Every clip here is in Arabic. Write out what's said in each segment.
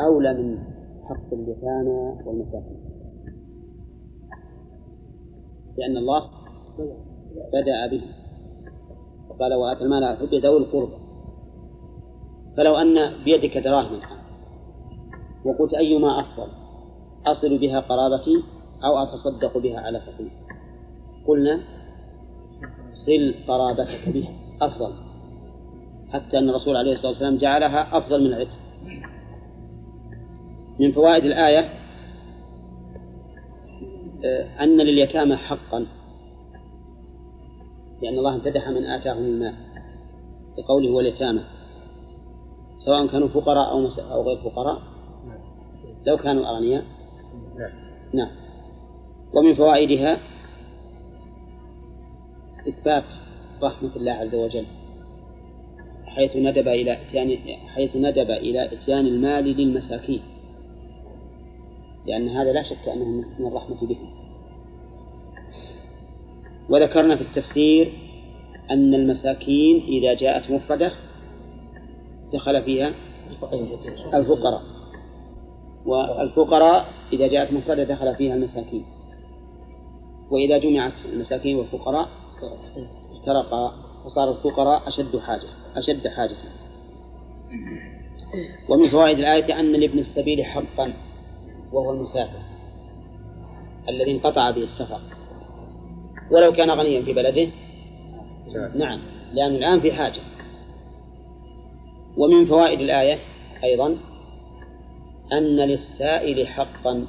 أولى من حق اليتامى والمساكين. لأن الله بدأ به. وقال وآتى المال على حب ذوي القربى. فلو أن بيدك دراهم وقلت أيما أفضل أصل بها قرابتي أو أتصدق بها على فقير؟ قلنا صل قرابتك بها أفضل. حتى أن الرسول عليه الصلاة والسلام جعلها أفضل من العتق. من فوائد الآية آه، أن لليتامى حقا لأن الله امتدح من آتاهم المال بقوله واليتامى سواء كانوا فقراء أو أو غير فقراء لو كانوا أغنياء. نعم. ومن فوائدها إثبات رحمة الله عز وجل حيث ندب إلى إتيان حيث ندب إلى إتيان المال للمساكين. لأن هذا لا شك أنه من الرحمة بهم وذكرنا في التفسير أن المساكين إذا جاءت مفردة دخل فيها الفقراء. والفقراء إذا جاءت مفردة دخل فيها المساكين. وإذا جمعت المساكين والفقراء افترقا فصار الفقراء أشد حاجة أشد حاجة. ومن فوائد الآية أن لابن السبيل حقا. وهو المسافر الذي انقطع به السفر. ولو كان غنيا في بلده؟ نعم لأنه الآن في حاجة. ومن فوائد الآية أيضا أن للسائل حقا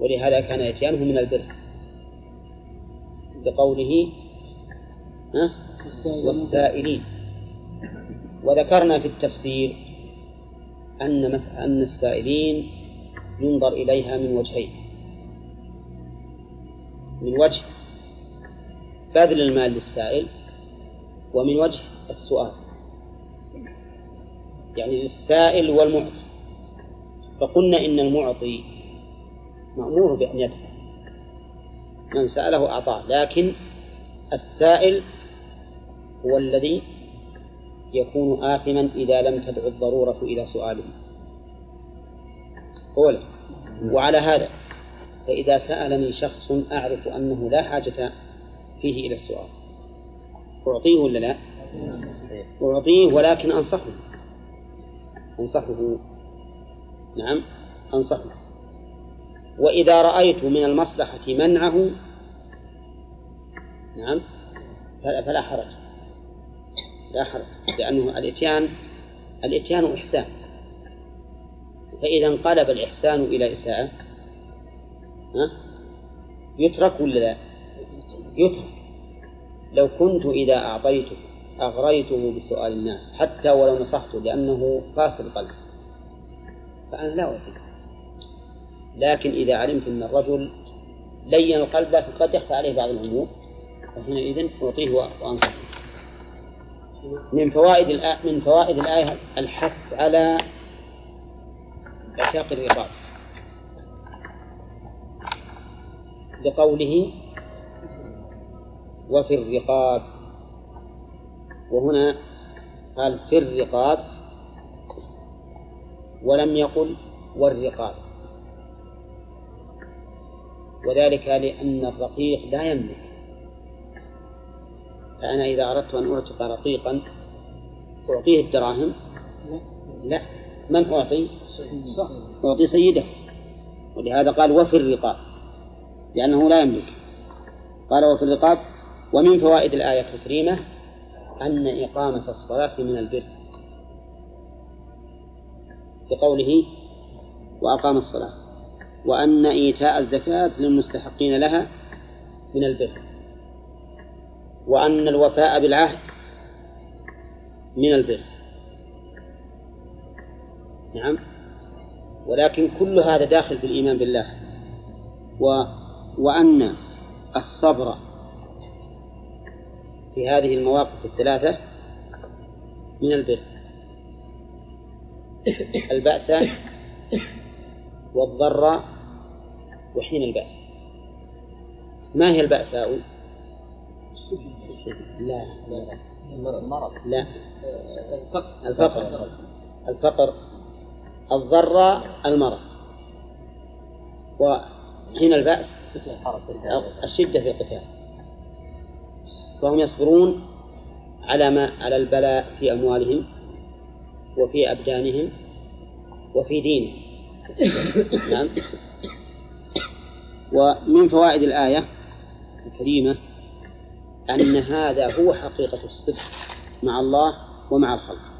ولهذا كان إتيانه من البر. بقوله والسائلين. وذكرنا في التفسير أن أن السائلين ينظر إليها من وجهين. من وجه بذل المال للسائل ومن وجه السؤال. يعني للسائل والمعطي. فقلنا إن المعطي مأمور بأن يدفع. من سأله أعطاه. لكن السائل هو الذي يكون آثما إذا لم تدع الضرورة إلى سؤاله. أولا وعلى هذا فإذا سألني شخص أعرف أنه لا حاجة فيه إلى السؤال أعطيه ولا لا؟ أعطيه ولكن أنصحه. أنصحه. نعم أنصحه. وإذا رأيت من المصلحة منعه نعم فلا حرج. لا حرج لأنه الإتيان الإتيان إحسان. فإذا انقلب الإحسان إلى إساءة ها؟ يترك ولا لا؟ يترك لو كنت إذا أعطيته أغريته بسؤال الناس حتى ولو نصحته لأنه قاسي القلب فأنا لا أعطيه لكن إذا علمت أن الرجل لين القلب لكن قد يخفى عليه بعض الأمور فحينئذ أعطيه وأنصحه من فوائد من فوائد الآية الحث على عتاق الرقاب بقوله وفي الرقاب. وهنا قال في الرقاب ولم يقل والرقاب. وذلك لأن الرقيق لا يملك. فأنا إذا أردت أن أعتق رقيقا أعطيه الدراهم؟ لا. من أعطي؟ أعطي سيده. ولهذا قال وفي الرقاب. لأنه لا يملك. قال وفي الرقاب ومن فوائد الآية الكريمة أن إقامة الصلاة من البر. بقوله وأقام الصلاة. وأن إيتاء الزكاة للمستحقين لها من البر. وأن الوفاء بالعهد من البر. نعم. ولكن كل هذا داخل في الإيمان بالله. و وأن الصبر في هذه المواقف الثلاثة من البر. البأس والضر وحين البأس. ما هي البأساء؟ لا لا. المرض. لا. الفقر. الفقر. الضر المرض. وحين البأس الشدة في القتال. فهم يصبرون على ما على البلاء في أموالهم وفي أبدانهم وفي دينهم. نعم. ومن فوائد الآية الكريمة أن هذا هو حقيقة الصدق مع الله ومع الخلق.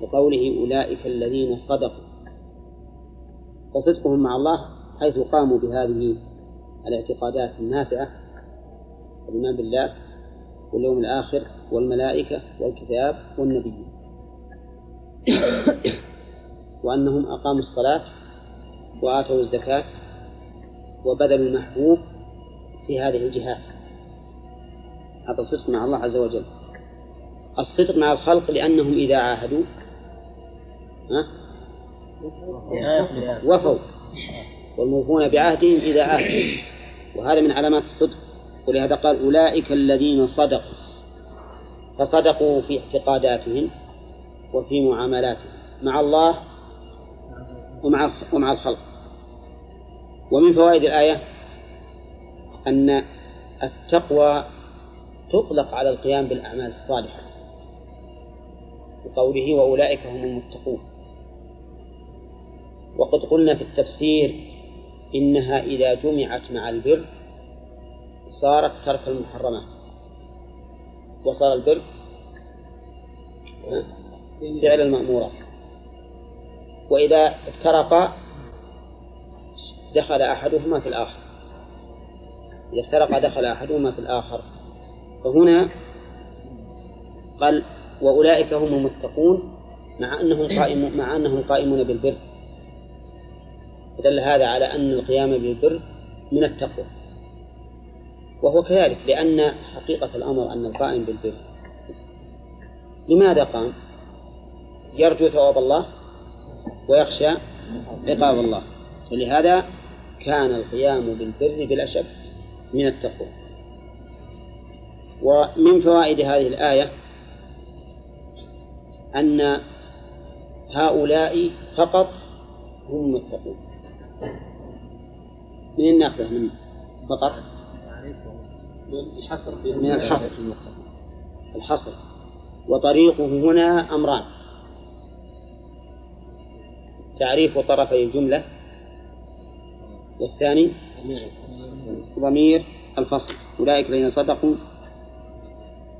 وقوله أولئك الذين صدقوا. فصدقهم مع الله حيث قاموا بهذه الاعتقادات النافعة الإيمان بالله واليوم الآخر والملائكة والكتاب والنبيين. وأنهم أقاموا الصلاة وآتوا الزكاة وبذلوا المحبوب في هذه الجهات. هذا صدق مع الله عز وجل. الصدق مع الخلق لأنهم إذا عاهدوا؟ وفوا. والموفون بعهدهم إذا عاهدوا وهذا من علامات الصدق. ولهذا قال أولئك الذين صدقوا. فصدقوا في اعتقاداتهم وفي معاملاتهم. مع الله ومع ومع الخلق. ومن فوائد الآية أن التقوى تطلق على القيام بالأعمال الصالحة. بقوله وأولئك هم المتقون. وقد قلنا في التفسير إنها إذا جمعت مع البر صارت ترك المحرمات. وصار البر فعل المأمورات وإذا افترقا دخل أحدهما في الآخر. إذا افترقا دخل أحدهما في الآخر. فهنا قال وأولئك هم المتقون مع أنهم قائمون مع أنهم قائمون بالبر. دل هذا على أن القيام بالبر من التقوى. وهو كذلك لأن حقيقة الأمر أن القائم بالبر. لماذا قام؟ يرجو ثواب الله ويخشى عقاب الله. فلهذا كان القيام بالبر بلا شك من التقوى. ومن فوائد هذه الآية أن هؤلاء فقط هم المتقون. من ناخذه من فقط؟ من الحصر. الحصر. وطريقه هنا أمران. تعريف طرفي الجملة. والثاني ضمير الفصل. أولئك الذين صدقوا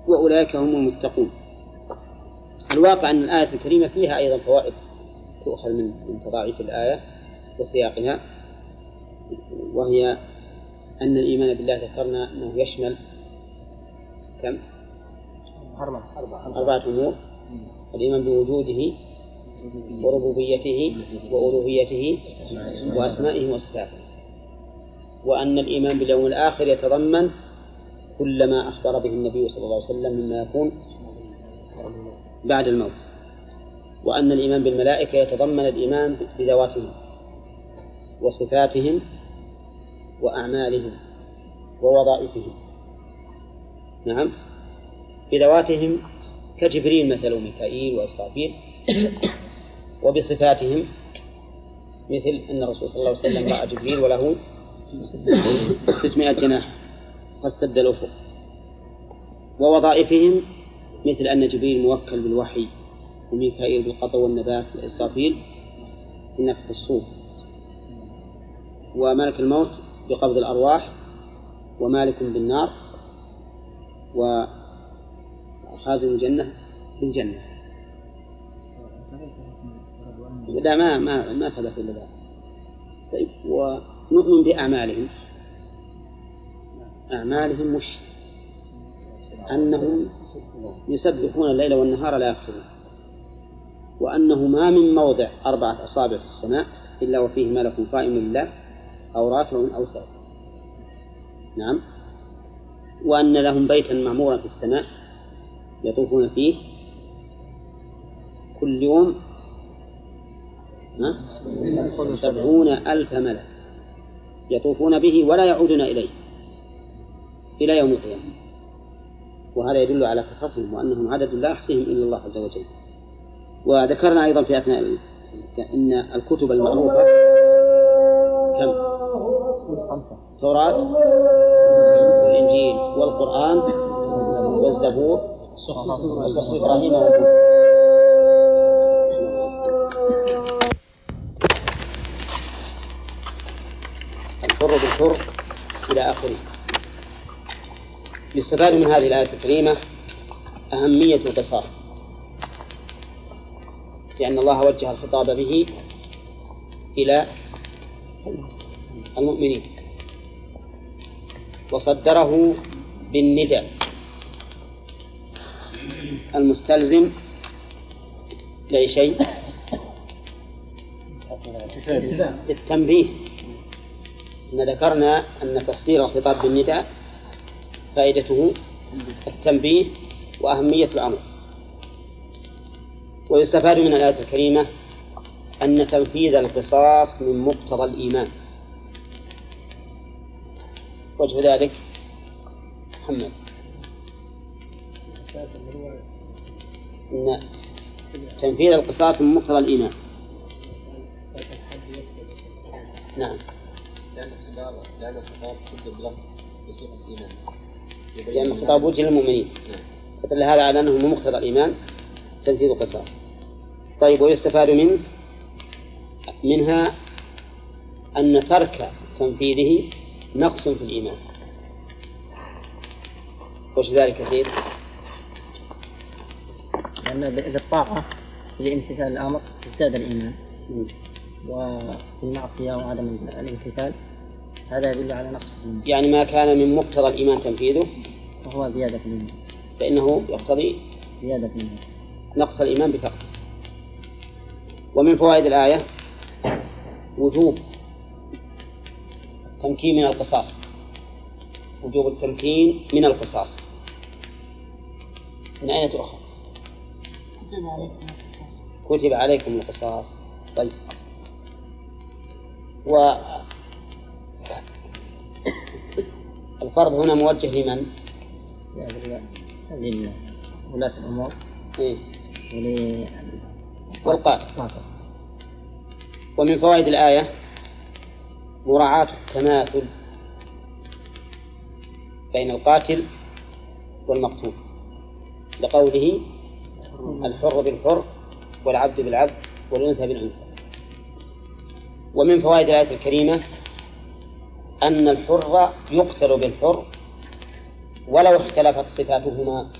وأولئك هم المتقون. الواقع أن الآية الكريمة فيها أيضا فوائد تؤخذ من من تضاعيف الآية. وسياقها وهي أن الإيمان بالله ذكرنا أنه يشمل كم؟ أربعة. أربعة أمور. الإيمان بوجوده وربوبيته وألوهيته وأسمائه وصفاته. وأن الإيمان باليوم الآخر يتضمن كل ما أخبر به النبي صلى الله عليه وسلم مما يكون بعد الموت. وأن الإيمان بالملائكة يتضمن الإيمان بذواتهم وصفاتهم وأعمالهم ووظائفهم. نعم. بذواتهم كجبريل مثل وميكائيل وإسرافيل وبصفاتهم مثل أن الرسول صلى الله عليه وسلم رأى جبريل وله 600 جناح فاستد الأفق. ووظائفهم مثل أن جبريل موكل بالوحي وميكائيل بالقطع والنبات وإسرافيل بنفخ الصور وملك الموت بقبض الأرواح ومالك بالنار وخازن الجنة بالجنة. لا ما ما ما ثبت إلا ذلك. طيب ونؤمن بأعمالهم. أعمالهم مش أنهم يسبحون الليل والنهار لا يكفرون وأنه ما من موضع أربعة أصابع في السماء إلا وفيه ملك قائم لله. أو رافع أو سائل نعم. وأن لهم بيتا معمورا في السماء يطوفون فيه كل يوم سبعون ألف ملك يطوفون به ولا يعودون إليه إلى يوم القيامة. وهذا يدل على كثرتهم وأنهم عدد لا يحصيهم إلا الله عز وجل. وذكرنا أيضا في أثناء أن الكتب المعروفة كم؟ التوراة والإنجيل والقرآن والزبور. وصحف إبراهيم الحر بالحر إلى آخره. يستفاد من هذه الآية الكريمة أهمية القصاص. لأن الله وجه الخطاب به إلى المؤمنين. وصدره بالنداء. المستلزم لأي شيء؟ للتنبيه إن ذكرنا أن تصدير الخطاب بالنداء فائدته التنبيه وأهمية الأمر. ويستفاد من الآية الكريمة أن تنفيذ القصاص من مقتضى الإيمان. وجه ذلك محمد. أن تنفيذ القصاص من مقتضى الإيمان. نعم. لأن لأن الخطاب بصيغة الإيمان. لأن الخطاب وجه للمؤمنين. فدل هذا على أنه من مقتضى الإيمان تنفيذ القصاص. طيب ويستفاد من منها أن ترك تنفيذه نقص في الإيمان. وش ذلك كثير؟ لأن بالطاعة بامتثال الأمر ازداد الإيمان. والمعصية وعدم الامتثال هذا يدل على نقص الإيمان. يعني ما كان من مقتضى الإيمان تنفيذه؟ وهو زيادة في الإيمان. فإنه يقتضي زيادة في الإيمان. نقص الإيمان بفقده ومن فوائد الآية وجوب التمكين من القصاص. وجوب التمكين من القصاص. من أين تؤخذ؟ كتب عليكم القصاص. كتب عليكم القصاص. طيب. و الفرض هنا موجه لمن؟ لولاة الأمور. إيه؟ ول... والقاتل. ومن فوائد الآية؟ مراعاة التماثل بين القاتل والمقتول لقوله الحر بالحر والعبد بالعبد والأنثى بالأنثى. ومن فوائد الآية الكريمة أن الحر يقتل بالحر ولو اختلفت صفاتهما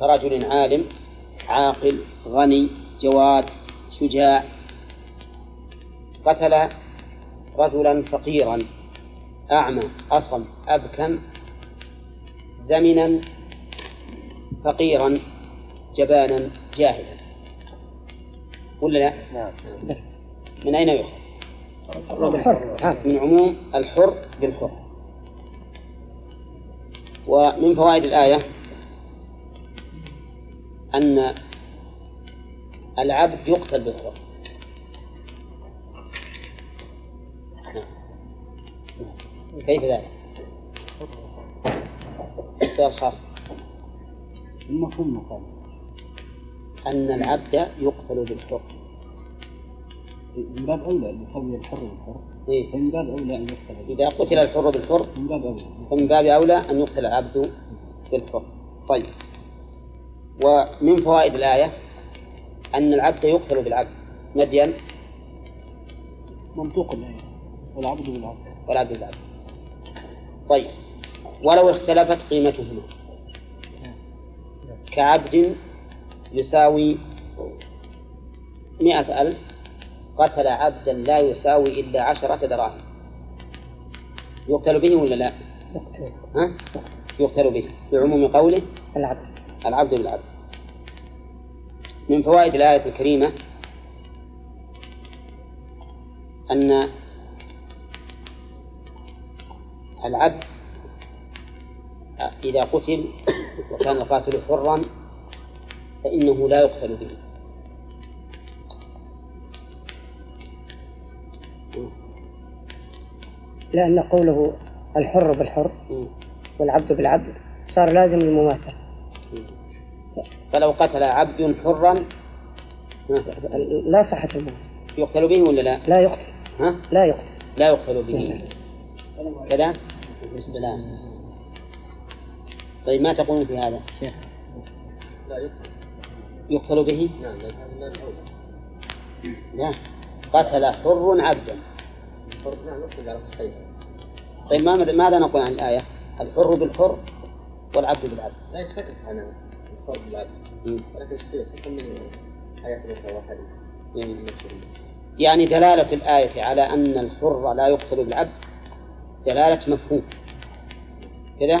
كرجل عالم عاقل غني جواد شجاع قتل رجلا فقيرا أعمى أصم أبكم زمنا فقيرا جبانا جاهلا. ولا لا؟ نعم. من أين يؤخذ؟ من عموم الحر بالحر. ومن فوائد الآية أن العبد يقتل بالحر. كيف ذلك؟ السؤال خاص. المفهوم مقال أن العبد يقتل بالحر. من باب أولى أن يسوي الحر بالحر. إيه؟ من باب أولى أن يقتل إذا قتل الحر بالحر من باب أولى. فمن باب أولى أن يقتل العبد بالحر. طيب. ومن فوائد الآية أن العبد يقتل بالعبد. مديا؟ منطوق الآية. والعبد بالعبد. والعبد بالعبد. طيب. ولو اختلفت قيمتهما. كعبد يساوي مئة ألف قتل عبدا لا يساوي إلا عشرة دراهم. يقتل به ولا لا؟ ها؟ يقتل به. بعموم قوله العبد. العبد بالعبد. من فوائد الآية الكريمة أن العبد إذا قتل وكان القاتل حرا فإنه لا يقتل به. لأن قوله الحر بالحر والعبد بالعبد صار لازم المماثلة فلو قتل عبد حرا لا صحة المال يقتل به ولا لا؟ لا يقتل. ها؟ لا يقتل. لا يقتل به. كذا؟ السلام طيب ما تقولون في هذا؟ شيخ. لا يقتل. يقتل به؟ نعم لا قتل حر عبدا. الفرق نعم يقتل على الصحيح. طيب ما ماذا نقول عن الآية؟ الحر بالحر والعبد بالعبد. لا يختلف عن الفرق بالعبد. ولكن حكم من آيات أخرى وحديث مم. يعني دلالة الآية على أن الحر لا يقتل بالعبد دلالة مفهوم. كذا؟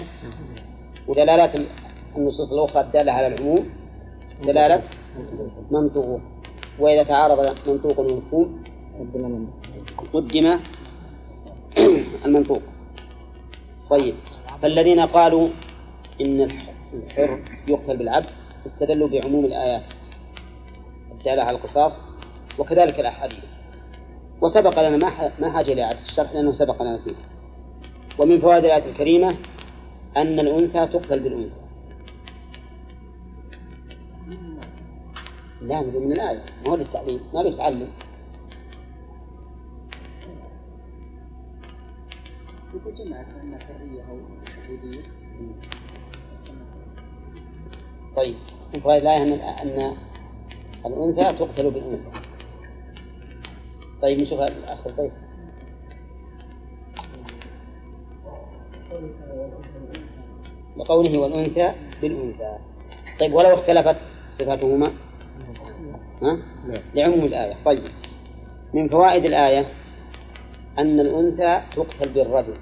ودلالة النصوص الأخرى الدالة على العموم. دلالة منطوق. وإذا تعارض منطوق ومفهوم قدم من قدم المنطوق. طيب. فالذين قالوا إن الح- الحر يقتل بالعبد استدلوا بعموم الآيات. الدالة على القصاص وكذلك الأحاديث. وسبق لنا ما ما حاجة لإعادة الشرح لأنه سبق لنا فيه. ومن فوائد الآية الكريمة أن الأنثى تقتل بالأنثى. لا من الآية. ما هو للتعليم ما بيتعلم طيب من فوائد الآية أن أن الأنثى تقتل بالأنثى. طيب نشوف الأخ الضيف لقوله والأنثى بالأنثى. طيب ولو اختلفت صفاتهما؟ ها؟ لعموم الآية. طيب من فوائد الآية أن الأنثى تقتل بالرجل.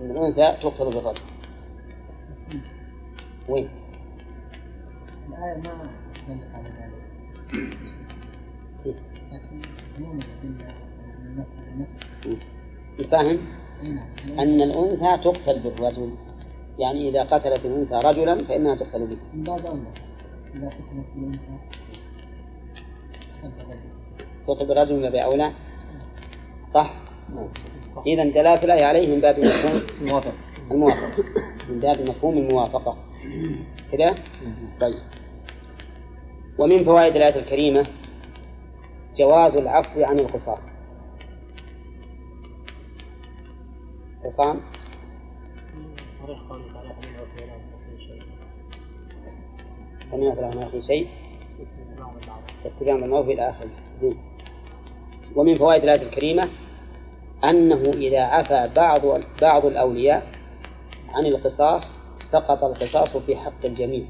أن الأنثى تقتل بالرجل. وين؟ الآية ما دلت على ذلك. لكن عموم الأدلة من النفس النفس يفهم أي نعم أن الأنثى تقتل بالرجل. يعني إذا قتلت الأنثى رجلا فإنها تقتل به. من باب أولى إذا قتلت الأنثى تقتل بالرجل من باب أولى صح؟ إذا دلالة الآية عليه من باب مفهوم موافق. الموافقة. من باب مفهوم الموافقة. كذا؟ طيب. ومن فوائد الآية الكريمة جواز العفو عن القصاص. شيء. فمن يفعل ما في شيء. اتباع بالمعروف. إلى آخره. زين. ومن فوائد الآية الكريمة أنه إذا عفى بعض بعض الأولياء عن القصاص سقط القصاص في حق الجميع.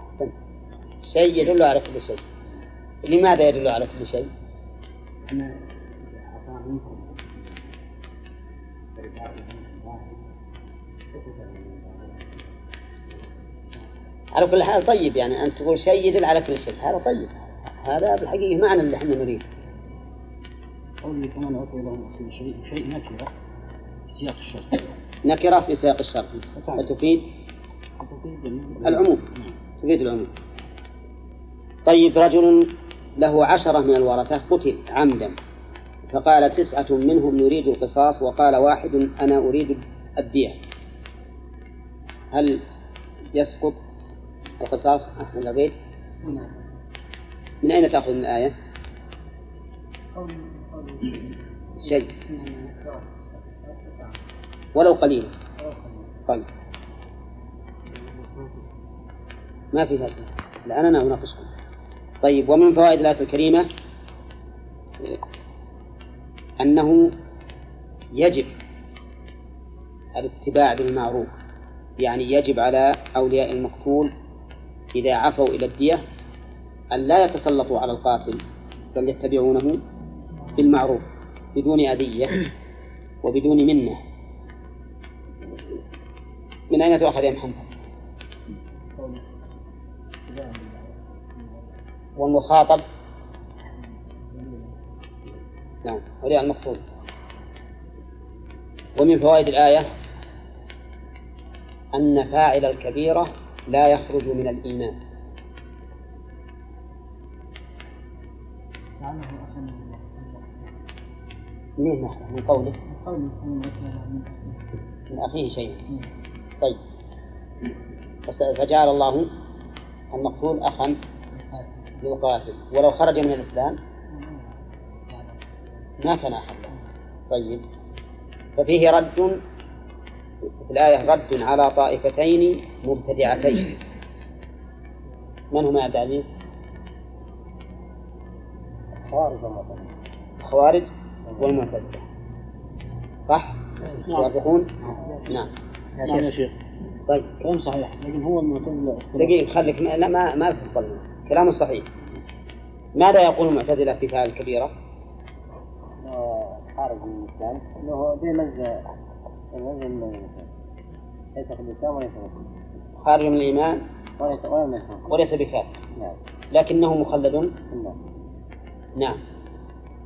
أحسنت شيء يدل على كل شيء. لماذا يدل على كل شيء؟ على كل حال طيب يعني أن تقول شيء يدل على كل شيء. هذا طيب. هذا بالحقيقة معنى اللي إحنا نريد قوله كمان عفو له في شيء شيء نكرة في سياق الشرط نكرة في سياق الشرط فتفيد العموم. تفيد العموم. طيب رجل له عشرة من الورثة قتل عمدا فقال تسعة منهم نريد القصاص وقال واحد أنا أريد الدية. هل يسقط القصاص؟ أحمد العبيد. من أين تأخذ من الآية؟ شيء. ولو قليلا طيب. ما فيها اسم الآن أنا أناقشكم. طيب ومن فوائد الآية الكريمة؟ أنه يجب الاتباع بالمعروف. يعني يجب على أولياء المقتول إذا عفوا إلى الدية أن لا يتسلطوا على القاتل بل يتبعونه بالمعروف بدون أذية وبدون منة. من أين تؤخذ يا محمد؟ والمخاطب نعم ولي المقتول ومن فوائد الآية أن فاعل الكبيرة لا يخرج من الإيمان. أخذ من نحن من قوله. قوله من أخيه شيء طيب. فجعل الله المقتول أخا للقاتل. ولو خرج من الإسلام ما كان له. طيب. ففيه رد في الآية رد على طائفتين مبتدعتين. من هما يا عبد العزيز؟ خوارج المعتزلة الخوارج والمعتزلة. صح؟ توافقون؟ نعم. نعم يا شيخ. طيب كلام صحيح لكن هو المعتزلة. دقيقة خليك. ما لا ما ما فصلنا كلام صحيح. ماذا يقول المعتزلة في فعل الكبيرة؟ خارج من الإسلام. أنه بيمز بيمز من ليس في الإسلام وليس في خارج من الإيمان؟ وليس الكفر. وليس بكافر نعم. لكنه مخلد نعم. نعم.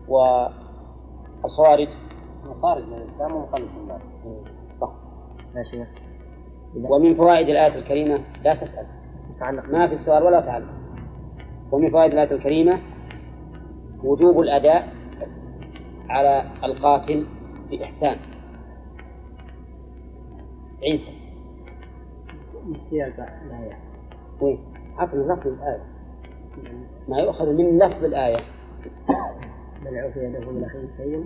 والخوارج؟ خارج من الإسلام ومخلد في النار ومن فوائد الآية الكريمة لا تسأل. ما في السؤال ولا تعلق. ومن فوائد الآية الكريمة وجوب الأداء على القاتل بإحسان. عيسى. من سياق الآية. وين؟ عفوا لفظ الآية. ما يؤخذ من لفظ الآية. من عفي له من أخيه شيء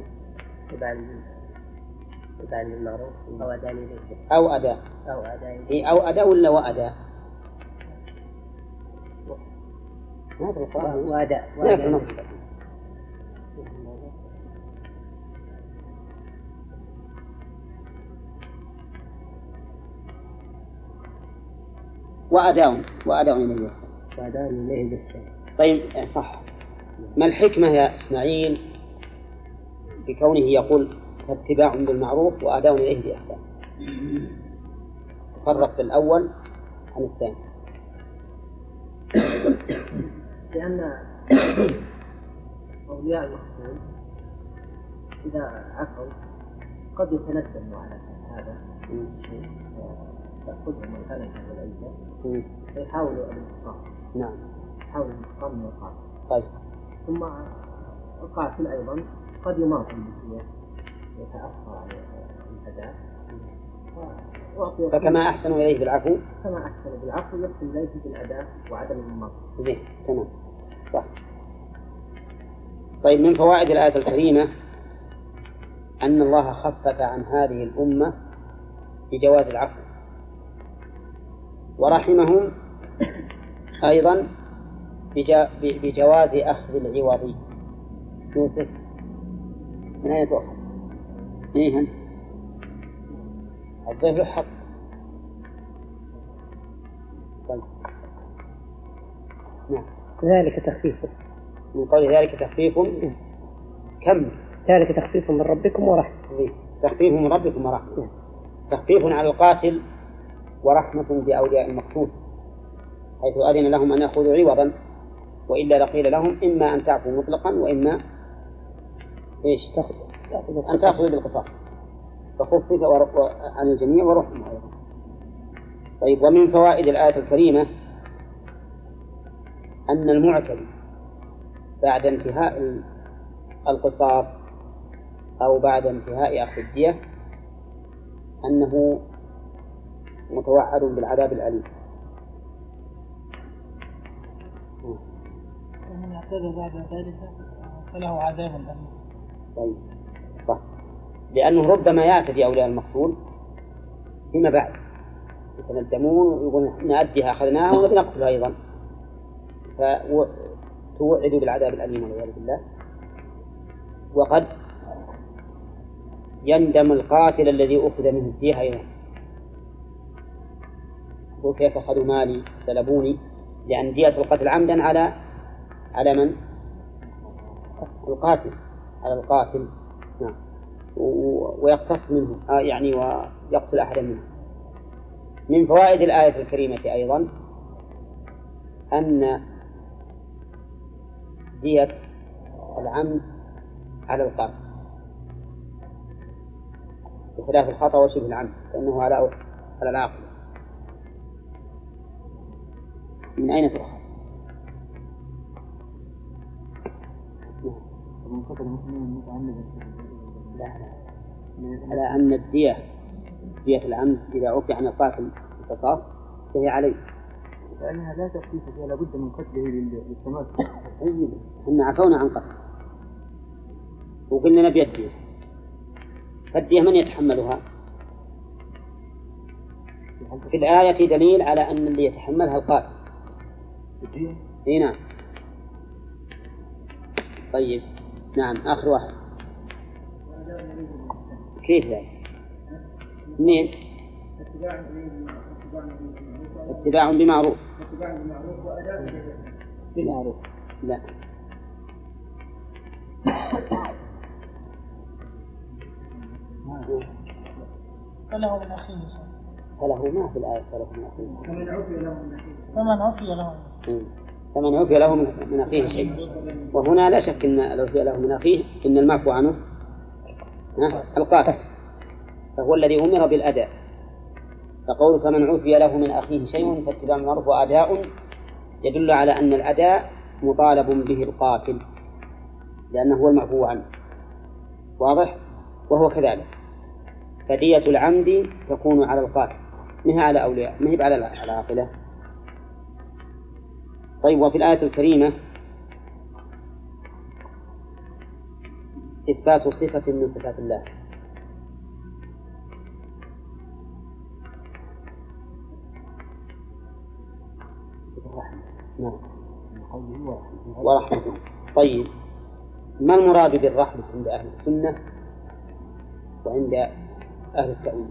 بالمعروف أو أداء إليه أو أداء. أو أداء إيه أو أداء ولا وأداء؟ ما القرآن. وأداء. ما في النص وأداء وأداء إليه. وأداء إليه بالسلام طيب صح. ما الحكمة يا إسماعيل؟ بكونه يقول فاتباع بالمعروف وأداء إليه بإحسان. تفرق بالأول عن الثاني. لأن أولياء المقتول إذا عفوا قد يتندموا على هذا. تأخذهم الهلكة والعزة مم. فيحاولوا الانتقام. نعم. يحاولوا الانتقام من القاتل. طيب. ثم القاتل أيضا قد يماطل بالسيف يتأخر عن الأداء فكما أحسنوا إليه بالعفو. كما أحسن بالعفو يحسن إليه بالأداء وعدم المماطلة زين تمام. صح. طيب من فوائد الآية الكريمة أن الله خفف عن هذه الأمة بجواز العفو. ورحمهم أيضا بجواز أخذ العوض. يوسف من أين تؤخذ؟ إيه؟ الضيف له حق. طيب. نعم. ذلك تخفيف. من قول ذلك تخفيف. كم؟ ذلك تخفيف من ربكم ورحمة. ذي. تخفيف من ربكم ورحمة. تخفيف على القاتل ورحمة بأولياء المقتول حيث أذن لهم أن يأخذوا عوضا وإلا لقيل لهم إما أن تعفوا مطلقا وإما إيش؟ أن تأخذوا بالقصاص. فخفف عن الجميع ورحمة أيضا. طيب ومن فوائد الآية الكريمة أن المعتدي بعد انتهاء ال- القصاص أو بعد انتهاء أخذ الدية أنه متوعد بالعذاب الأليم. ومن اعتدى بعد ذلك فله عذاب أليم. طيب. لأنه ربما يعتدي أولياء المقتول فيما بعد. يتندمون ويقولون نأديها أخذناها ونبي نقتلها أيضا. فتوعدوا بالعذاب الأليم والعياذ بالله. وقد يندم القاتل الذي أخذ منه الدية أيضا. يقول كيف أخذوا مالي؟ سلبوني. لأن دية القتل عمدا على على من؟ القاتل. على القاتل. ويقتص منه آه يعني ويقتل أحدا منهم من فوائد الآية الكريمة أيضا أن دية العمد على القاتل بخلاف الخطأ وشبه العمد فإنه على على العاقل من أين تؤخذ؟ نعم. لا لا على أن الدية دية العمد إذا عفي عن القاتل القصاص فهي عليه. لأنها لا تكفي فيها لابد من قتله للتماس طيب إحنا عفونا عن قتل. وقلنا نبي الدية. فالدية من يتحملها؟ في الآية دليل على أن اللي يتحملها القاتل. الدية؟ إي نعم. طيب نعم آخر واحد. كيف ذلك؟ منين؟ اتباع بمعروف. بالمعروف لا. فله من أخيه. فله ما في الآية فله من أخيه. فمن عفي له. إيه. فمن عفي له من من أخيه شيء. وهنا لا شك أن لو عفي له من أخيه أن المعفو عنه القاتل. فهو الذي أمر بالأداء. فقول فمن عفي له من أخيه شيء فاتباع المعروف وأداء يدل على أن الأداء مطالب به القاتل. لأنه هو المعفو عنه. واضح؟ وهو كذلك. فدية العمد تكون على القاتل. ما هي على أولياء؟ ما هي على العاقلة؟ طيب وفي الآية الكريمة إثبات صفة من صفات الله. نعم. ورحمة. طيب. ما المراد بالرحمة عند أهل السنة وعند أهل التأويل.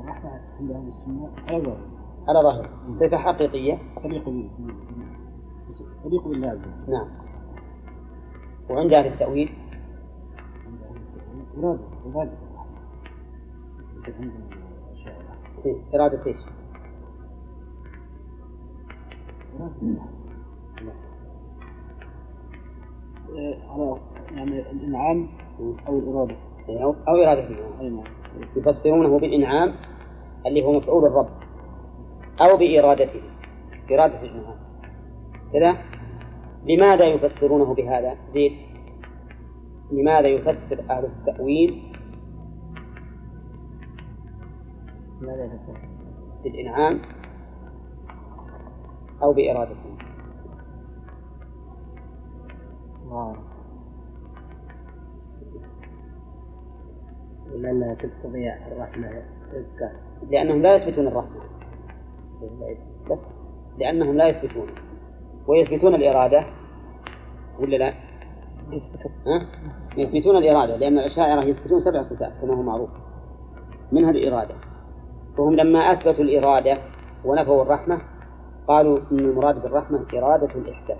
الرحمة عند أهل السنة أيضا على ظاهر. صفة حقيقية؟ تليق بالله. نعم. وعند أهل التأويل؟ إرادة إرادة. إيه، إرادة إيش؟ على يعني الإنعام أو الإرادة. إيه، أو أو إرادة الإنعام يفسرونه بالإنعام اللي هو مفعول الرب أو بإرادته. إرادة الإنعام. كذا؟ لماذا يفسرونه بهذا؟ زيد لماذا يفسر أهل التأويل؟ بالإنعام أو بإرادته. لأنها تستطيع الرحمة رزقا لأنهم لا يثبتون الرحمة بس لأنهم لا يثبتون ويثبتون الإرادة ولا لا؟ ها؟ يثبتون الإرادة لأن الأشاعرة يثبتون سبع صفات كما هو معروف. منها الإرادة؟ وهم لما أثبتوا الإرادة ونفوا الرحمة قالوا إن المراد بالرحمة إرادة الإحسان.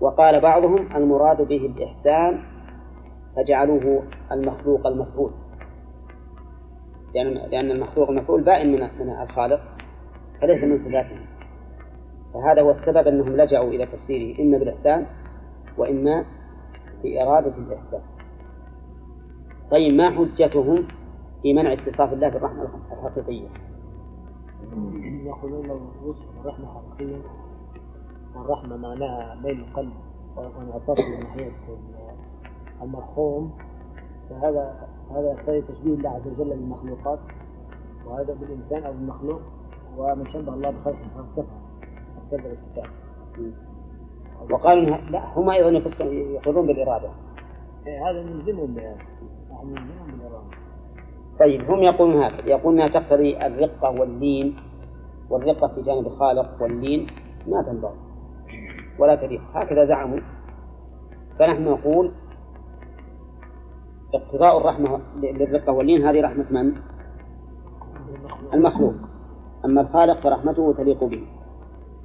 وقال بعضهم المراد به الإحسان فجعلوه المخلوق المفعول. لأن لأن المخلوق المفعول بائن من من الخالق فليس من صفاته. فهذا هو السبب أنهم لجأوا إلى تفسيره إما بالإحسان وإما بإرادة الإحسان. طيب ما حجتهم في منع اتصاف الله بالرحمة الحقيقية؟ يقولون لو وصف الرحمة حقيقيا والرحمة معناها ميل القلب وانعطاف من ناحية المرحوم. فهذا هذا يقتضي تشبيه الله عز وجل للمخلوقات وهذا بالإنسان أو بالمخلوق ومن شبه الله بخلقه فقد كفر. كذب الكتاب وقالوا لا هم يفسرون- يقولون بالإرادة. إيه، هذا نلزمهم بهذا نحن نلزمهم بالإرادة. طيب هم يقولون هذا. يقولون إنها تقتضي الرقة واللين والرقة في جانب الخالق واللين. ما تنبغي. ولا تليق هكذا زعموا. فنحن نقول اقتضاء الرحمة للرقة واللين هذه رحمة من؟ المخلوق. أما الخالق فرحمته تليق به.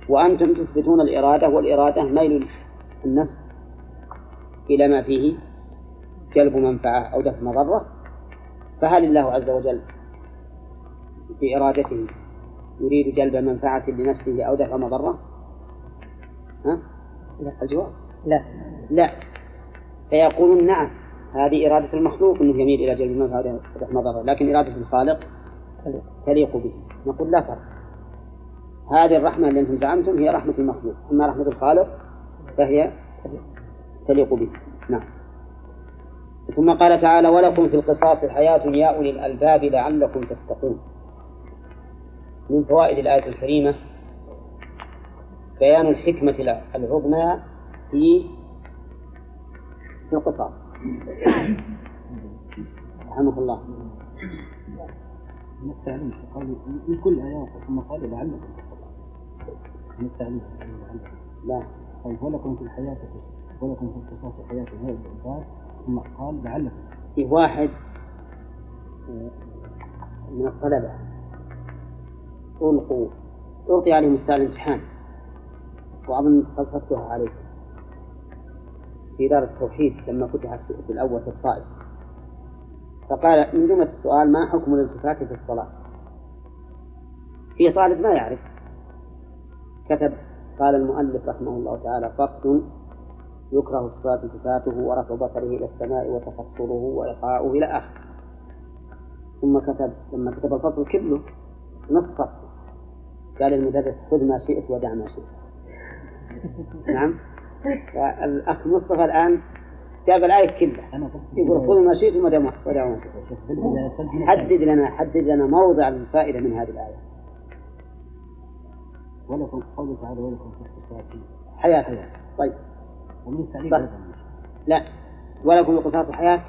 وأنتم تثبتون الإرادة والإرادة ميل النفس إلى ما فيه جلب منفعة أو دفع مضرة فهل الله عز وجل بإرادته يريد جلب منفعة لنفسه أو دفع مضرة؟ ها؟ لا الجواب؟ لا. لا. فيقولون نعم هذه إرادة المخلوق أنه يميل إلى جلب المنفعة ودفع مضرة لكن إرادة الخالق تليق به. نقول لا فرق. هذه الرحمة اللي أنتم زعمتم هي رحمة المخلوق أما رحمة الخالق فهي تليق به. نعم. ثم قال تعالى ولكم في القصاص حياة يا أولي الألباب لعلكم تتقون. من فوائد الآية الكريمة بيان الحكمة العظمى في في القصاص. رحمك الله. من كل آيات ثم قال لعلكم من التعليم لا. طيب ولكم في الحياة ولكم في القصاص حياة هذه الإنسان. ثم قال لعلكم. في واحد من الطلبة. ألقوا ألقي عليهم السؤال الامتحان. وأظن قصصتها عليكم في دار التوحيد لما فتحت في الأول في الطائف. فقال من جملة السؤال ما حكم الالتفات في الصلاة؟ في طالب ما يعرف. كتب قال المؤلف رحمه الله تعالى فصل يكره الصلاة التفاته ورفع بصره إلى السماء وتفصله وإلقاؤه إلى آخره. ثم كتب لما كتب الفصل كله نص قال المدرس خذ ما شئت ودع ما شئت. نعم. الأخ مصطفى الآن جاب الآية كلها. يقول خذوا ما شئتم ودعوا ما شئتم حدد لنا حدد لنا موضع الفائدة من هذه الآية. ولكم قوله تعالى ولكم في القصاص. حياة حياة طيب. ومن صح. لا. ولكم القصاص الحياة.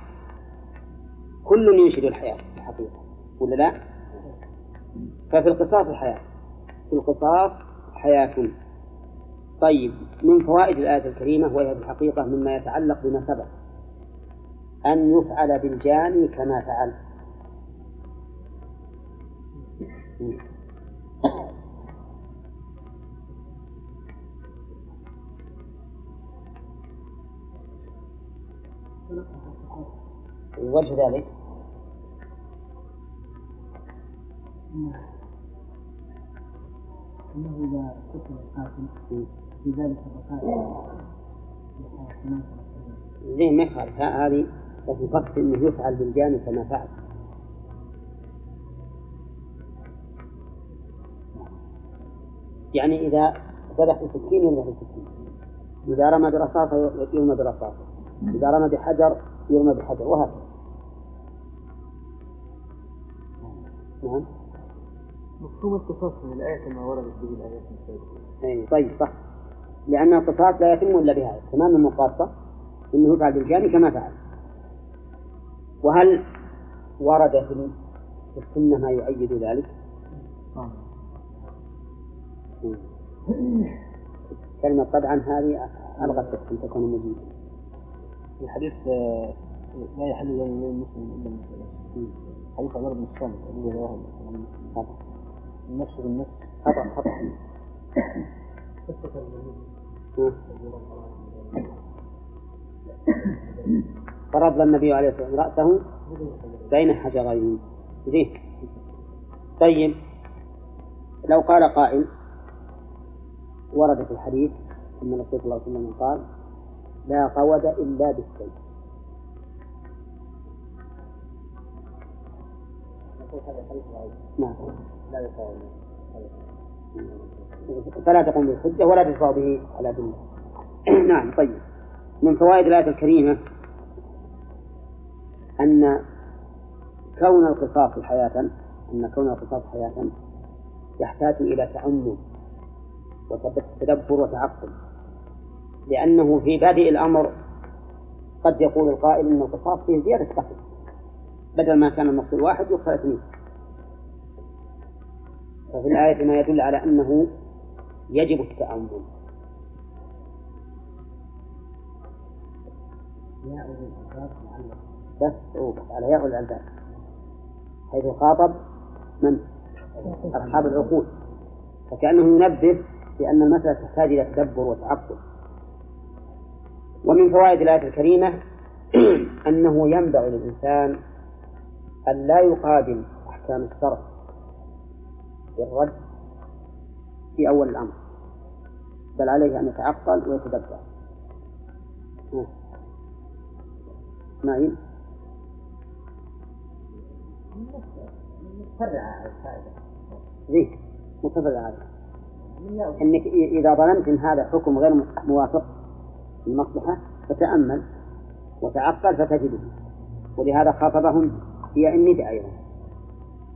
كل ينشد الحياة في الحقيقة. ولا لا؟ ففي القصاص الحياة. في القصاص حياة. طيب. من فوائد الآية الكريمة وهي في الحقيقة مما يتعلق بما سبق. أن يفعل بالجاني كما فعل. وجه ذلك. أنه إذا قتل القاتل في ذلك الركائب زين ما يخالف هذه لكن قصد إنه يفعل بالجاني كما فعل. يعني إذا ذبح بسكين يرمى بسكين. إذا رمى برصاصة يرمى برصاصة. إذا رمى بحجر يرمى بحجر. وهكذا. نعم. مفهوم القصاص من الآية كما وردت به الآيات السابقة أي طيب صح. لأن القصاص لا يتم إلا بهذا تمام المقاصة أنه يفعل بالجاني كما فعل. وهل ورد في السنة ما يؤيد ذلك؟ مم. كلمة طبعا هذه ألغت أن تكون مجيدة. في حديث آه، لا يحل دم المسلم إلا المسلم حديث عمر بن الصامت رواه مسلم. خطأ النفس بالنفس خطأ. خطأ. فرض النبي عليه الصلاة والسلام رأسه بين حجرين. زين. طيب. لو قال قائل ورد في الحديث أن الرسول صلى الله عليه وسلم قال لا قود إلا بالسيف. نعم. لا يقال. فلا تقوم بالحجة ولا تدفع به على دنيا نعم طيب. من فوائد الآية الكريمة أن كون القصاص حياة أن كون القصاص حياة يحتاج إلى تأمل وتدبر وتعقل. لأنه في بادئ الأمر قد يقول القائل أن القصاص فيه زيادة قتل بدل ما كان المقتول واحد يقتل اثنين ففي الآية ما يدل على أنه يجب التأمل. بس أوقف على ياء الألباب حيث خاطب من؟ أصحاب العقول. فكأنه ينبه بأن المسألة تحتاج إلى تدبر وتعقل. ومن فوائد الآية الكريمة أنه ينبغي للإنسان أن لا يقابل أحكام الشرع بالرد في أول الأمر بل عليه أن يتعقل ويتدبر. إسماعيل؟ فرع على الفائدة. زين متفق عليه إنك اذا ظننت إن هذا حكم غير موافق المصلحة فتأمل وتعقل فتجده. ولهذا خاطبهم هي النداء أيضا.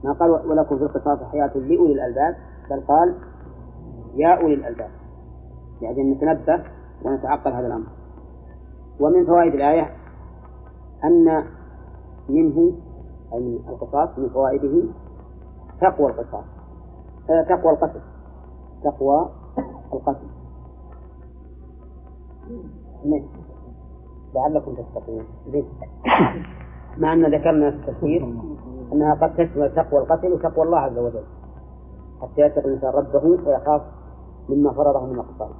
ما قال ولكم في القصاص حياة لأولي الألباب بل قال يا أولي الألباب. يعني نتنبه ونتعقل هذا الأمر. ومن فوائد الآية أن منه أي القصاص من فوائده تقوى القصاص. تقوى القتل. تقوى القتل. لعلكم تتقون. زين. مع أن ذكرنا في التفسير أنها قد تشمل تقوى القتل وتقوى الله عز وجل حتى يتقي الإنسان ربه ويخاف مما فرضه من القصاص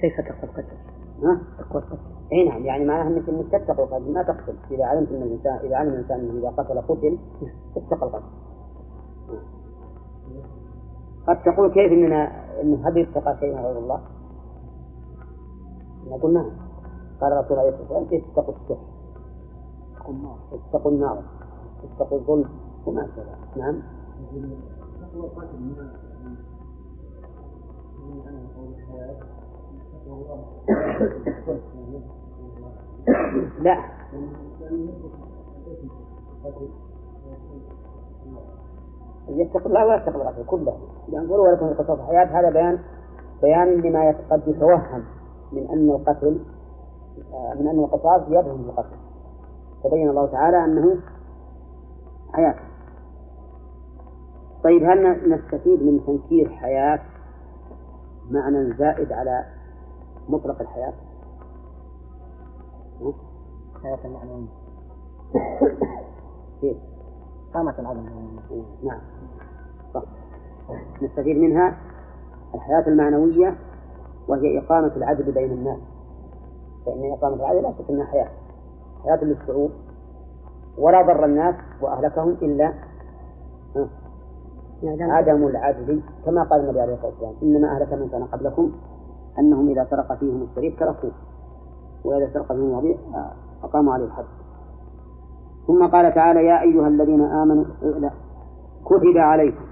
كيف تقوى القتل؟ ها؟ تقوى القتل إي نعم يعني معناها أنك إنك تتقي القتل ما تقتل إذا علمت أن الانسان إذا علم الإنسان أنه إذا قتل قتل اتقى القتل قد تقول كيف اننا انه هل يتقى شيء غير الله؟ نقول نعم قال الرسول عليه الصلاة والسلام كيف تتقوا السحر؟ اتقوا النار اتقوا الظلم وما أشبه نعم. لا. يتقي الله ويتقي الغفل كله. لأن قولوا ولكم قصص الحياة هذا بيان بيان لما قد يتوهم من أن القتل من أن القصاص يبهم القتل. تبين الله تعالى أنه حياة. طيب هل نستفيد من تنكير حياة معنى زائد على مطلق الحياة؟ حياة المعنوية كيف؟ قامة العدم. نعم. صح. نستفيد منها الحياة المعنوية وهي إقامة العدل بين الناس. فإن إقامة العدل لا شك أنها حياة. حياة للشعوب ولا ضر الناس وأهلكهم إلا عدم العدل كما قال النبي عليه الصلاة والسلام إنما أهلك من كان قبلكم أنهم إذا سرق فيهم الشريف تركوه وإذا سرق فيهم الوضيع أقاموا عليه الحد. ثم قال تعالى يا أيها الذين آمنوا لا كتب عليكم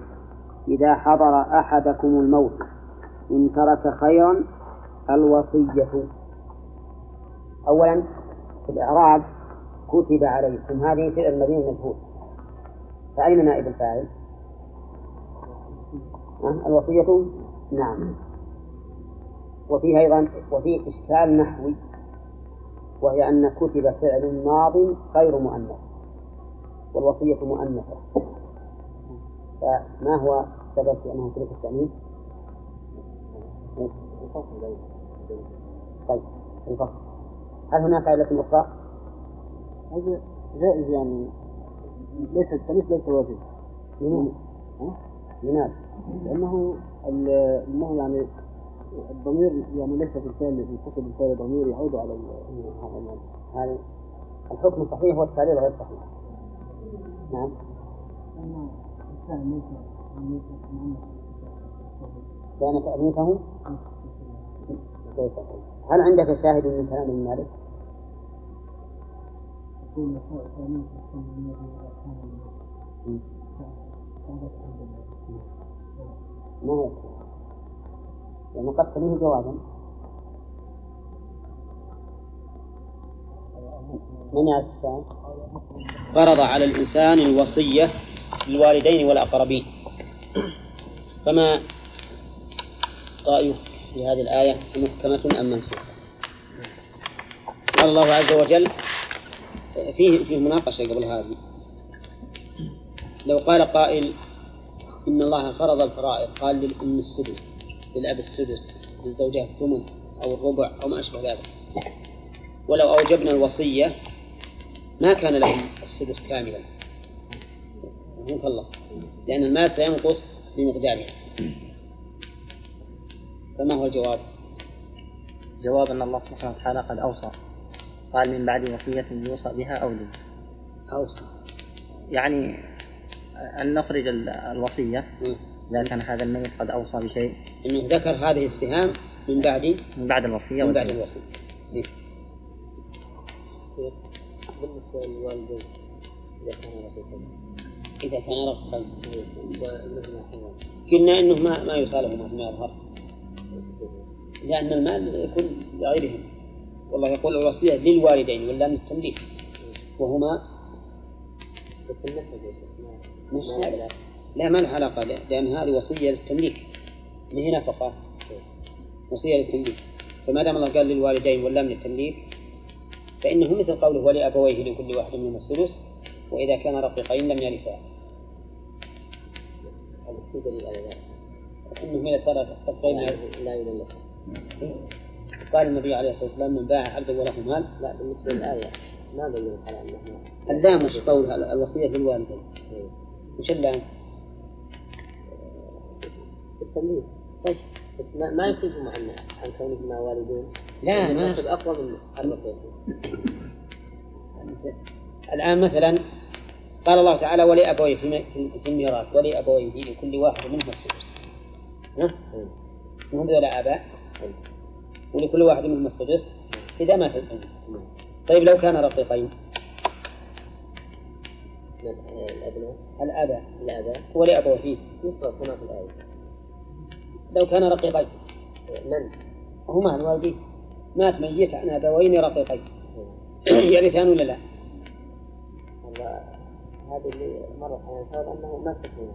إذا حضر أحدكم الموت إن ترك خيرا الوصية. أولا في الإعراب كتب عليكم. هذه فعل مبني مجهول فأين نائب الفاعل؟ الوصية؟ نعم. وفيه أيضا وفيه إشكال نحوي وهي أن كتب فعل ماض غير مؤنث والوصية مؤنثة. فما هو السبب في أنه ترك التأنيث؟ طيب الفصل. هل هناك علة أخرى؟ هذا جائز يعني. ليس التأنيث ليس واجب لماذا؟ لأنه لأنه يعني الضمير يعني ليس في الفعل يتصل بالفعل ضمير يعود على هذا الحكم صحيح والتعليل غير صحيح. نعم. كان تأليفه ليس هل عندك شاهد من كلام ما هو لأنه قد تليه جوابا من الشاهد؟ فرض على الإنسان الوصية للوالدين والأقربين فما رأيه في هذه الآية محكمة أم منسوخة؟ قال الله عز وجل فيه فيه مناقشة قبل هذه. لو قال قائل إن الله فرض الفرائض قال للأم السدس للأب السدس للزوجة الثمن أو الربع أو ما أشبه ذلك. ولو أوجبنا الوصية ما كان لهم السدس كاملا. رحمك الله؟ لأن المال سينقص بمقداره. فما هو الجواب؟ جواب أن الله سبحانه وتعالى قد أوصى. قال من بعد وصية يوصى بها أو لي أوصى. يعني أن نخرج الوصية. إذا كان هذا الميت قد أوصى بشيء. أنه ذكر هذه السهام من بعد من بعد الوصية من بعد الوصية. زين. بالنسبة للوالدين إذا كان رقيقا إذا كان رقيقا قلنا أنه ما ما يصالحهما فيما يظهر. لأن المال يكون لغيرهم. والله يقول الوصية للوالدين ولا من التمليك؟ وهما مش لا. ما له علاقة لأن هذه وصية للتمليك. ما هي نفقة؟ وصية للتمليك. فما دام الله قال للوالدين ولا من التمليك فإنه مثل قوله ولأبويه لكل واحد منهم السدس وإذا كان رقيقين لم يرثا. هذا في دليل على ذلك. إنه إذا صار رقيقين لا يملك قال النبي عليه الصلاة والسلام من باع عبدا وله مال لا بالنسبة للآية ما بين على أنه اللام وش قول الوصية للوالدين إيه. وش اللام؟ التمليك طيب بس ما ما يخرجهم عن عن كونهما والدين لا، ما- النسب أقوى من الرقيق الآن مثلا قال الله تعالى ولأبويه في في الميراث ولأبويه لكل واحد منهم السدس ها؟ إيه. وهم ذولا آباء إيه. ولكل واحد منهم السدس إذا مات الأم. طيب لو كان رقيقين؟ من الأبناء. الآباء. الآباء. ولأبويه يفرض كما في الآية. لو كان رقيقين. من؟ هما الوالدين مات ميت عن أبوين رقيقين. يرثان ولا لا؟ هذا اللي مرت الفرض أنه ما تكون.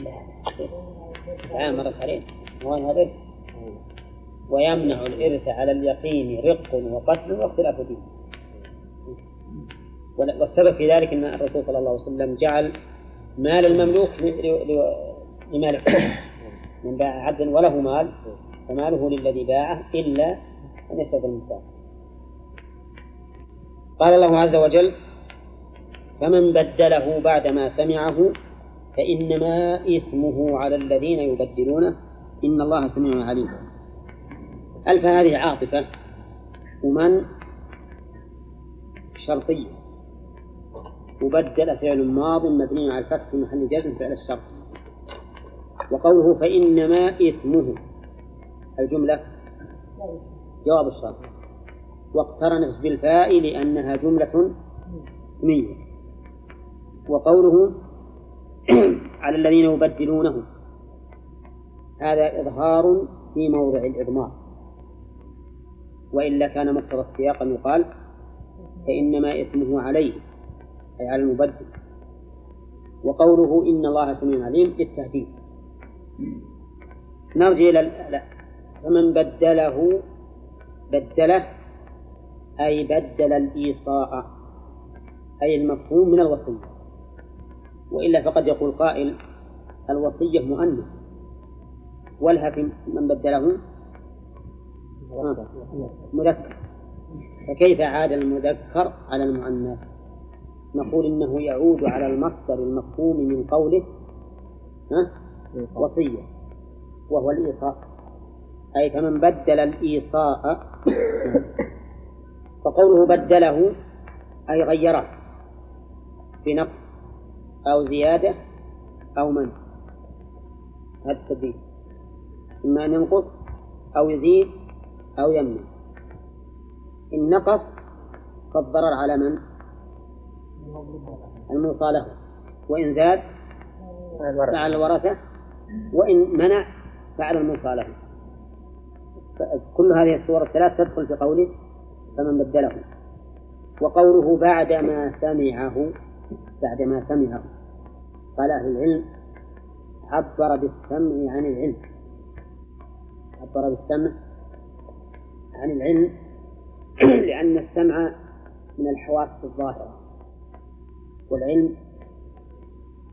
لا. لا مرت عليه. وين هذا. إيه. ويمنع الإرث على اليقين رق وقتل واختلاف دين. وال- والسبب في ذلك أن الرسول صلى الله عليه وسلم جعل مال المملوك لمالك من باع عبدا وله مال فماله للذي باعه إلا أن يستوفي المختار قال الله عز وجل فمن بدله بعدما سمعه فإنما إثمه على الذين يبدلونه. إن الله سميع عليم. ألف هذه عاطفة. ومن؟ شرطية. وبدل فعل ماض مبني على الفتح في محل جزم فعل الشرط. وقوله فإنما إثمه. الجملة؟ جواب الشرط. واقترنت بالفاء لأنها جملة اسمية. وقوله على الذين يبدلونه. هذا إظهار في موضع الإضمار. وإلا كان مقتضى السياق أن يقال فإنما إثمه عليه أي على المبدل. وقوله إن الله سميع عليم بالتهديد نرجع إلى لا فمن بدله بدله أي بدل الإيصاء أي المفهوم من الوصية. وإلا فقد يقول قائل الوصية مؤنث. ولها في من بدله؟ مذكر فكيف عاد المذكر على المؤنث؟ نقول إنه يعود على المصدر المفهوم من قوله ها؟ وصية. وهو الإيصاء. أي فمن بدل الإيصاء فقوله بدله أي غيره. بنقص أو زيادة أو منع. هذا التبديل إما أن ينقص أو يزيد أو يمنع. إن نقص فالضرر على من؟ الموصى له وإن زاد فعلى الورثة. وإن منع فعلى الموصى له كل هذه الصور الثلاث تدخل في قوله فمن بدله. وقوله بعدما سمعه بعدما سمعه. قال أهل العلم عبر بالسمع عن العلم. عبر بالسمع عن العلم لأن السمع من الحواس الظاهرة والعلم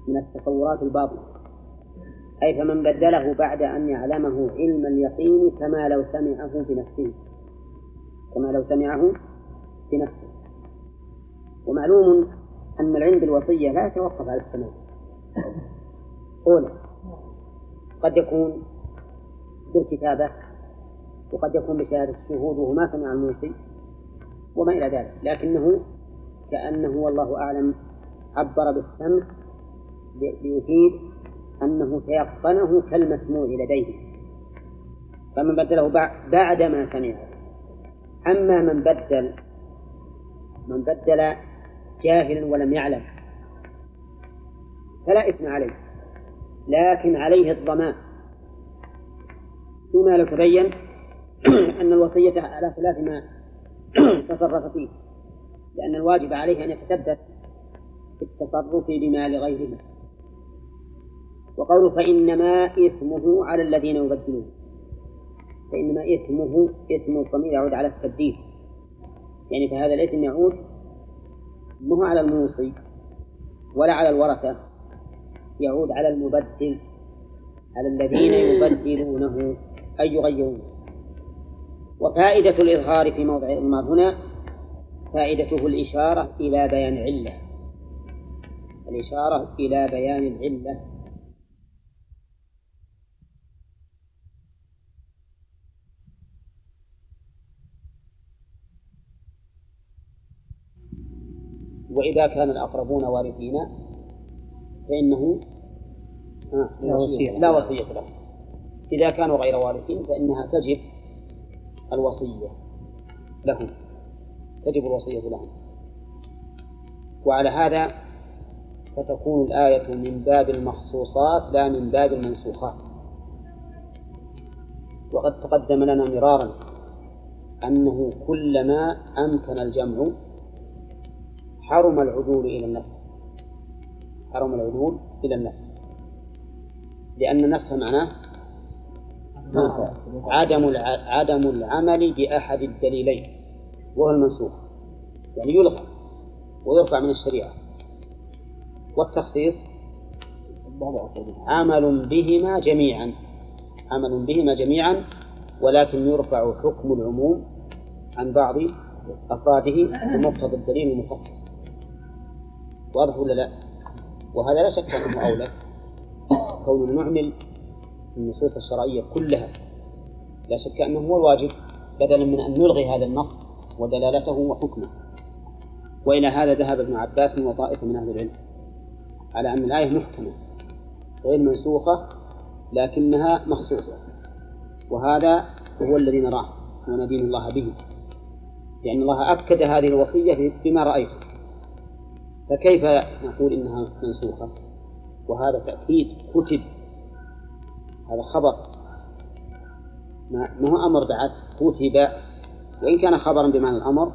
من التصورات الباطنة. أي فمن بدله بعد أن يعلمه علم اليقين كما لو سمعه بنفسه كما لو سمعه بنفسه ومعلوم أن العلم بالوصية لا يتوقف على السماع. أولى قد يكون بالكتابة وقد يكون بشهادة الشهود وهو ما سمع الموصي وما إلى ذلك لكنه كأنه والله أعلم عبر بالسمع ليفيد أنه تيقنه كالمسموع لديه. فمن بدله بعد ما سمعه. أما من بدل من بدل جاهلا ولم يعلم فلا إثم عليه. لكن عليه الضمان. فيما لو تبين أن الوصية على خلاف ما تصرف فيه لأن الواجب عليه أن يتثبت في التصرف بما لغيره وقوله فإنما إثمه على الذين يبدلون فإنما إثمه إثم الضمير يعود على التبديل. يعني فهذا الإثم يعود مو على الموصي ولا على الورثة يعود على المبدل على الذين يبدلونه أي يغيرونه. وفائدة الإظهار في موضع الإضمار هنا فائدته الإشارة إلى بيان علة. الإشارة إلى بيان العلة. وإذا كان الأقربون وارثين فإنه لا وصية لا وصية له. إذا كانوا غير وارثين فإنها تجب الوصية لهم تجب الوصية لهم وعلى هذا فتكون الآية من باب المخصوصات لا من باب المنسوخات. وقد تقدم لنا مرارا أنه كلما أمكن الجمع حرم العدول إلى النسخ. حرم العدول إلى النسخ. لأن النسخ معناه عدم عدم العمل بأحد الدليلين وهو المنسوخ يعني يلغى ويرفع من الشريعة. والتخصيص عمل بهما جميعا عمل بهما جميعا ولكن يرفع حكم العموم عن بعض أفراده بمقتضى الدليل المخصص. واضح ولا لا؟ وهذا لا شك أنه أولى. كون نعمل النصوص الشرعية كلها. لا شك أنه هو الواجب بدلا من أن نلغي هذا النص ودلالته وحكمه. وإلى هذا ذهب ابن عباس وطائفة من أهل العلم على أن الآية محكمة غير منسوخة لكنها مخصوصة. وهذا هو الذي نراه وندين الله به لأن الله أكد هذه الوصية بما رأيته. فكيف نقول إنها منسوخة؟ وهذا تأكيد كتب هذا خبر. ما هو أمر بعد؟ كتب. وإن كان خبرا بمعنى الأمر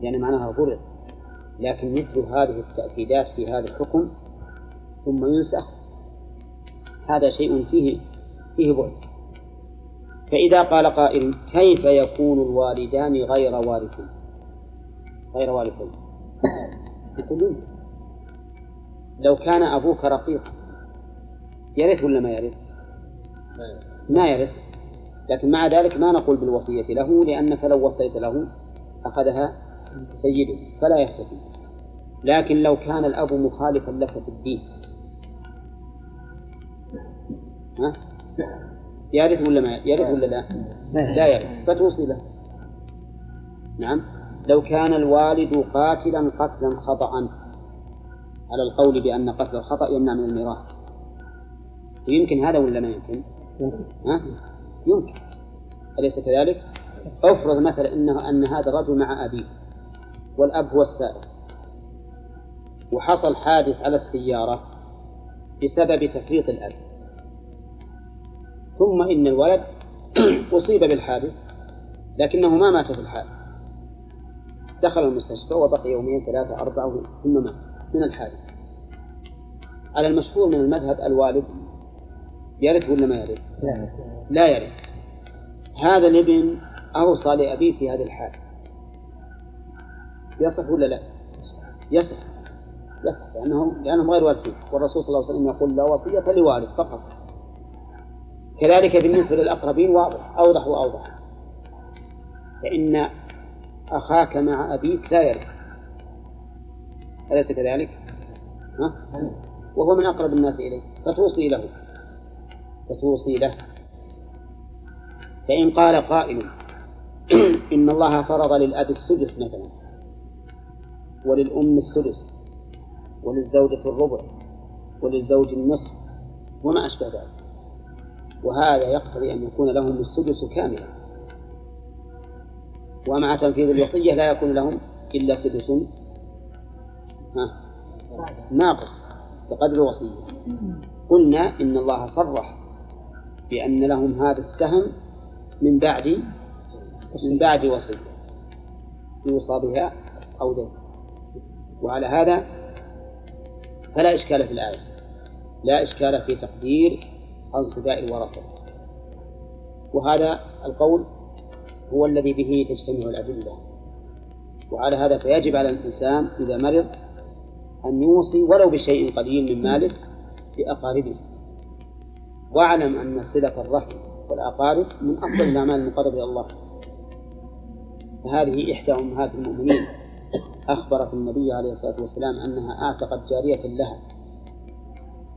يعني معناها فرض لكن مثل هذه التأكيدات في هذا الحكم ثم ينسخ هذا شيء فيه فيه بعد. فإذا قال قائل كيف يكون الوالدان غير وارثين؟ غير وارثين. يقولون لو كان أبوك رقيقا يرث ولا ما يرث؟ ما يرث. لكن مع ذلك ما نقول بالوصية له لأنك لو وصيت له أخذها سيده فلا يستفيد. لكن لو كان الأب مخالفا لك في الدين. ها؟ يرث ولا ما يرث؟ ولا لا؟ لا يرث. فتوصي له. نعم. لو كان الوالد قاتلا قتلا خطأ على القول بأن قتل الخطأ يمنع من الميراث. ويمكن هذا ولا ما يمكن؟ ها؟ يمكن أليس كذلك؟ أفرض مثلا انه أن هذا الرجل مع أبيه والأب هو السائق وحصل حادث على السيارة بسبب تفريط الأب ثم إن الولد أصيب بالحادث لكنه ما مات في الحادث دخل المستشفى وبقي يومين ثلاثة أربعة ثم مات من الحادث على المشهور من المذهب الوالد يرث ولا ما يرث؟ لا. يرث هذا الابن أوصى لأبيه في هذه الحال. يصح ولا لا؟ يصح. يصح لأنهم لأنهم غير وارثين والرسول صلى الله عليه وسلم يقول لا وصية لوارث فقط. كذلك بالنسبة للأقربين واضح أوضح وأوضح. فإن أخاك مع أبيك لا يرث أليس كذلك؟ ها؟ وهو من أقرب الناس إليه فتوصي له. فتوصي له. فإن قال قائل إن الله فرض للأب السدس مثلا وللأم السدس وللزوجة الربع وللزوج النصف وما أشبه ذلك. وهذا يقتضي أن يكون لهم السدس كاملا. ومع تنفيذ الوصية لا يكون لهم إلا سدس. ناقص بقدر الوصية. قلنا إن الله صرح بأن لهم هذا السهم من بعد من بعد وصية يوصى بها أو دين. وعلى هذا فلا إشكال في الآية لا إشكال في تقدير أنصباء الورثة وهذا القول هو الذي به تجتمع الأدلة. وعلى هذا فيجب على الإنسان إذا مرض أن يوصي ولو بشيء قليل من ماله لأقاربه. واعلم أن صلة الرحم والأقارب من أفضل الأعمال المقربة إلى الله. فهذه إحدى أمهات المؤمنين أخبرت النبي عليه الصلاة والسلام أنها أعتقت جارية لها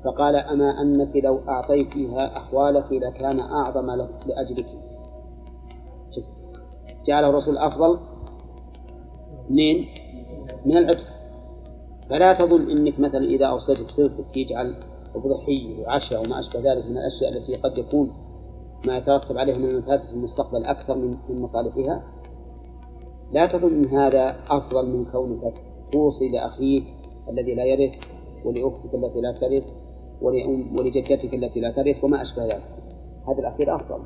فقال أما أنك لو أعطيتها أحوالك لكان أعظم لأجلك. جعله الرسول أفضل من من العتق. فلا تظن إنك مثلا إذا اوصيت بصلتك يجعل بضحيه وعشاء وما أشبه ذلك من الأشياء التي قد يكون ما يترتب عليها من المفاسد في المستقبل أكثر من مصالحها. لا تظن إن هذا أفضل من كونك توصي لأخيك الذي لا يرث ولأختك التي لا ترث ولجدتك التي لا ترث وما أشبه ذلك. هذا الأخير أفضل.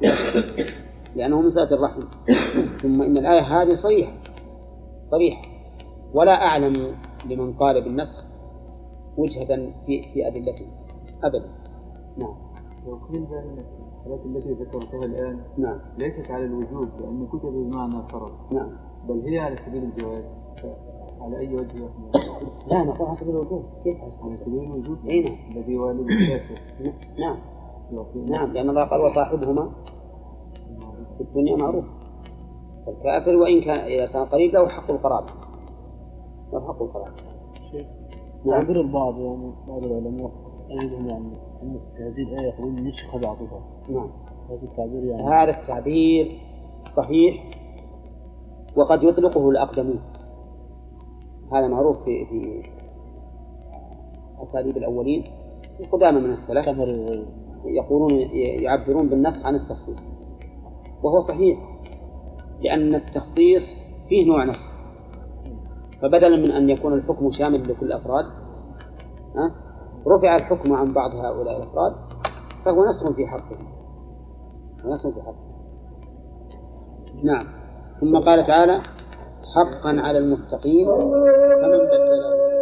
لأنه من صلة الرحم. ثم إن الآية هذه صريحة. صريحة. ولا أعلم لمن قال بالنسخ وجهة في في أدلته. أبدا. نعم. بأن الصلاة التي ذكرتها الآن نعم. ليست على الوجوب لأن كتب بمعنى الفرض نعم. بل هي على سبيل الجواز. على أي وجه؟ لا نقول حسب الوجوب. كيف على سبيل الوجوب؟ أي نعم الذي والد الكافر نعم. نعم لأن الله قال وصاحبهما في الدنيا معروف. الكافر وإن كان إذا كان قريب له حق القرابة. له حق القرابة. شيخ نعم. تعبير البعض يعني بعض العلماء. أيضهم يعني أن هذه الآية يقولون نسخ بعضها. نعم. هذا التعبير يعني. هذا التعبير صحيح وقد يطلقه الأقدمون. هذا معروف في في أساليب الأولين. القدامى من السلف يقولون يعبرون بالنص عن التخصيص. وهو صحيح لأن التخصيص فيه نوع نص. فبدلا من أن يكون الحكم شامل لكل الأفراد ها؟ رفع الحكم عن بعض هؤلاء الأفراد فهو نص في حقهم نص في حقهم نعم. ثم قال تعالى حقا على المتقين فمن بدله.